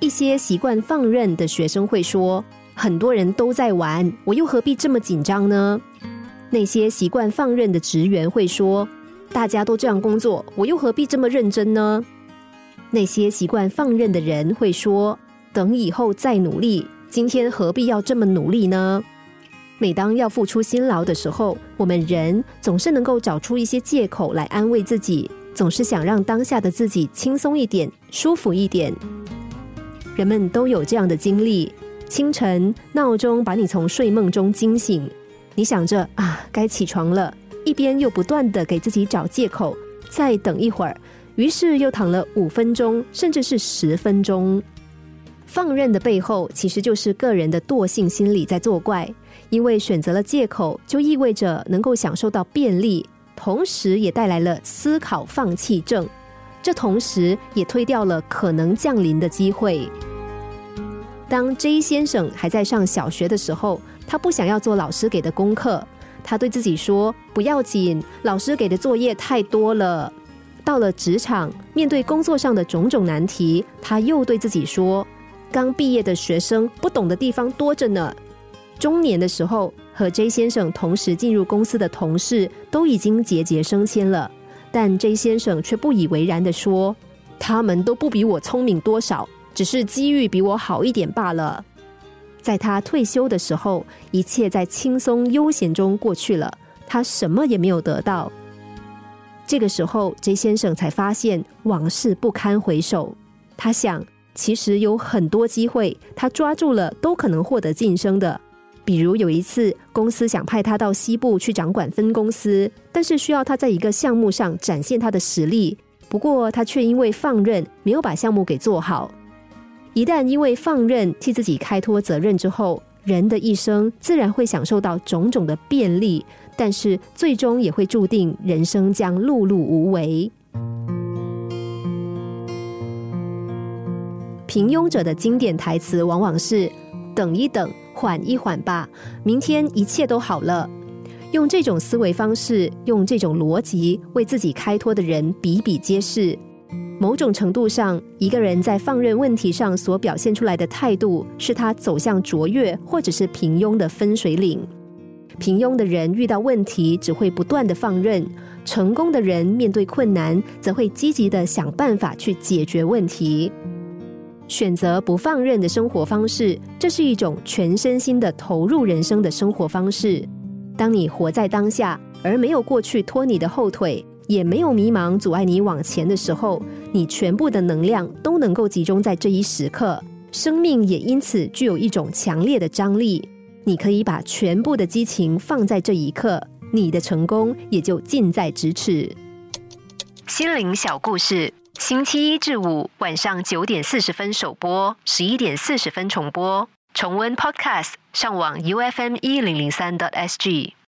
一些习惯放任的学生会说：“很多人都在玩，我又何必这么紧张呢？”那些习惯放任的职员会说：“大家都这样工作，我又何必这么认真呢？”那些习惯放任的人会说：“等以后再努力，今天何必要这么努力呢？”每当要付出辛劳的时候，我们人总是能够找出一些借口来安慰自己，总是想让当下的自己轻松一点、舒服一点。人们都有这样的经历：清晨闹钟把你从睡梦中惊醒，你想着啊该起床了，一边又不断的给自己找借口，再等一会儿，于是又躺了五分钟，甚至是十分钟。放任的背后，其实就是个人的惰性心理在作怪，因为选择了借口，就意味着能够享受到便利，同时也带来了思考放弃症，这同时也推掉了可能降临的机会。当 J 先生还在上小学的时候，他不想要做老师给的功课。他对自己说：“不要紧，老师给的作业太多了。”到了职场，面对工作上的种种难题，他又对自己说：“刚毕业的学生不懂的地方多着呢。”中年的时候，和 J 先生同时进入公司的同事都已经节节升迁了，但 J 先生却不以为然的说：“他们都不比我聪明多少。”只是机遇比我好一点罢了。在他退休的时候，一切在轻松悠闲中过去了，他什么也没有得到。这个时候，J 先生才发现往事不堪回首。他想，其实有很多机会，他抓住了都可能获得晋升的。比如有一次，公司想派他到西部去掌管分公司，但是需要他在一个项目上展现他的实力。不过他却因为放任，没有把项目给做好。一旦因为放任替自己开脱责任之后，人的一生自然会享受到种种的便利，但是最终也会注定人生将碌碌无为。平庸者的经典台词往往是“等一等，缓一缓吧，明天一切都好了”。用这种思维方式，用这种逻辑为自己开脱的人比比皆是。某种程度上，一个人在放任问题上所表现出来的态度，是他走向卓越或者是平庸的分水岭。平庸的人遇到问题只会不断的放任，成功的人面对困难则会积极的想办法去解决问题。选择不放任的生活方式，这是一种全身心的投入人生的生活方式。当你活在当下，而没有过去拖你的后腿。也没有迷茫阻碍你往前的时候，你全部的能量都能够集中在这一时刻，生命也因此具有一种强烈的张力。你可以把全部的激情放在这一刻，你的成功也就近在咫尺。心灵小故事，星期一至五晚上九点四十分首播，十一点四十分重播。重温 Podcast，上网 U F M 一零零三 t S G。